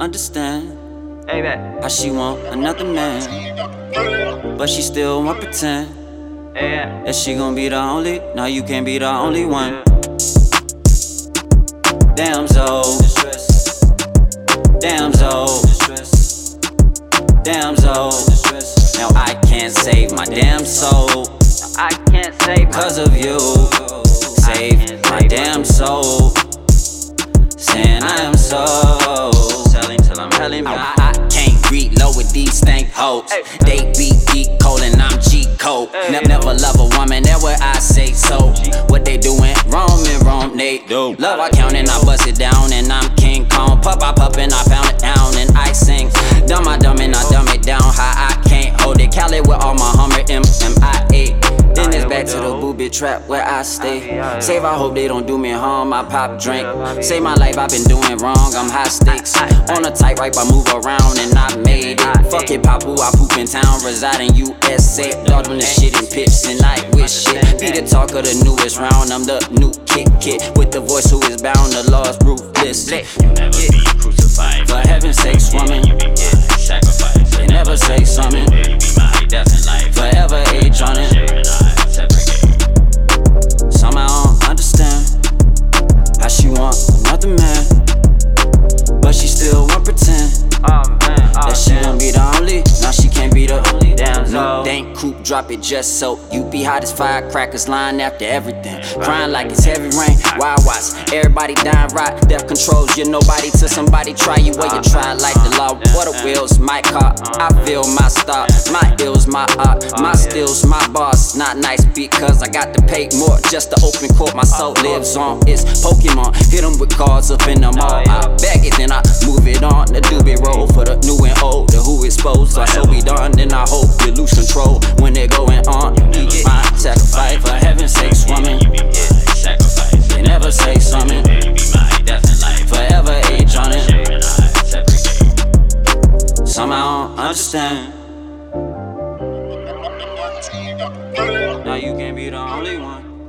understand man. how she want another man, but she still want pretend yeah. that she gon' be the only. now you can't be the only one. Damn, Zoe. Damn, Zoe. Damn, Zoe. Now I can't save my damn soul I can't say because of you. Save my damn soul. Saying I am so. Hoes. They be geek cold and I'm G code. Never, never love a woman, that what I say so. What they doing wrong and wrong, they do. Love I count and I bust it down and I'm trap where I stay. Save, I hope they don't do me harm. I pop drink. Save my life, I've been doing wrong. I'm high stakes. On a tight right, I move around and I made it. Fuck it, Papu, I poop in town. Reside in USA. Dog doing the shit in pips and I wish shit. Be the talk of the newest round. I'm the new kick kid. With the voice who is bound. The law's ruthless. You'll never be crucified. For heaven's sakes, woman. You be getting sacrificed. They never say something. Coupe, drop it just so you be hot as firecrackers, lying after everything. Crying like it's heavy rain. Wild watch, everybody dying right. Death controls you, nobody till somebody try you. Where you try like the law. What a wheels, my car. I feel my star, my ills, my art, my stills, my boss. Not nice because I got to pay more just to open court. My soul lives on. It's Pokemon. Hit 'em with cards up in the mall. I done. Then I hope you lose control when they're going on. You get my sacrifice for heaven's sakes, woman. You be getting sacrificed. They never say something. You be my death in life. Forever age on it. Share and I separate. Somehow I don't understand. Now you can't be the only one.